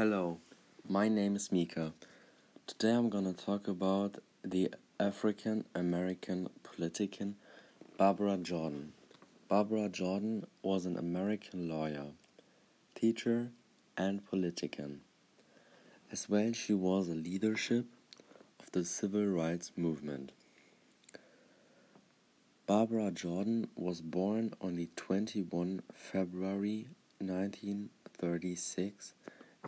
Hello, my name is Mika. Today I'm gonna talk about the African American politician Barbara Jordan. Barbara Jordan was an American lawyer, teacher, and politician. As well, she was a leadership of the civil rights movement. Barbara Jordan was born on the 21 February 1936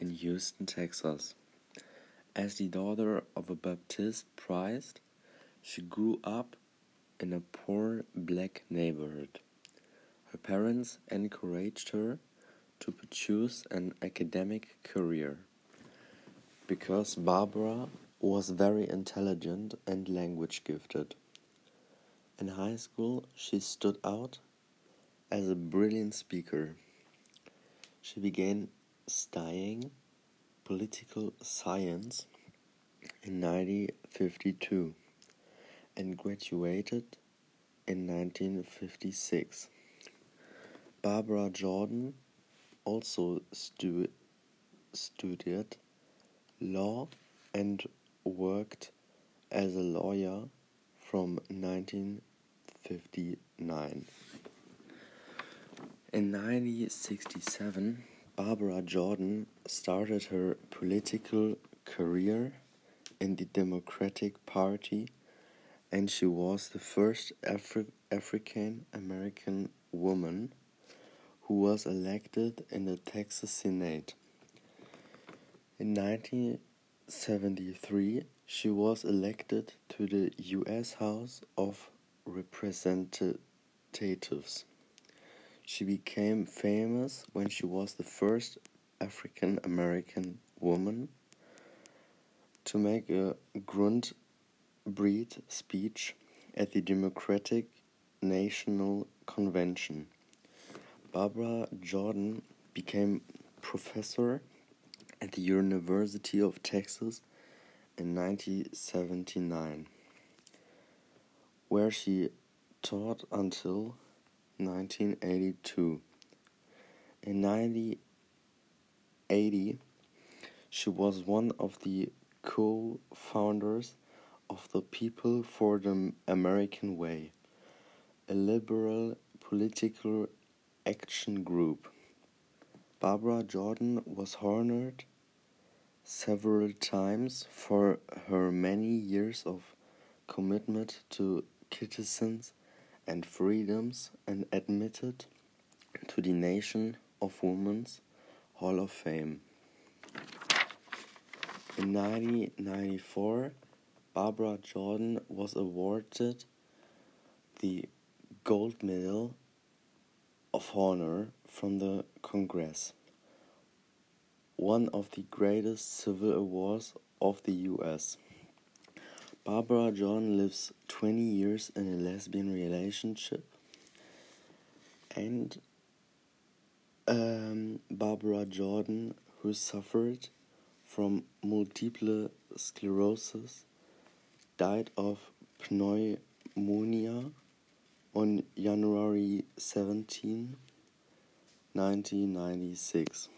in Houston, Texas. As the daughter of a Baptist priest, she grew up in a poor black neighborhood. Her parents encouraged her to pursue an academic career because Barbara was very intelligent and language gifted. In high school, she stood out as a brilliant speaker. She began studying political science in 1952 and graduated in 1956. Barbara Jordan also stu studied law and worked as a lawyer from 1959. In 1967, Barbara Jordan started her political career in the Democratic Party and she was the first Afri African American woman who was elected in the Texas Senate. In 1973, she was elected to the U.S. House of Representatives. She became famous when she was the first African American woman to make a grunt breed speech at the Democratic National Convention. Barbara Jordan became professor at the University of Texas in 1979, where she taught until 1982. In 1980, she was one of the co founders of the People for the American Way, a liberal political action group. Barbara Jordan was honored several times for her many years of commitment to citizens and freedoms and admitted to the Nation of Women's Hall of Fame. In 1994, Barbara Jordan was awarded the Gold Medal of Honor from the Congress, one of the greatest civil awards of the US. Barbara Jordan lives 20 years in a lesbian relationship, and um, Barbara Jordan, who suffered from multiple sclerosis, died of pneumonia on January 17, 1996.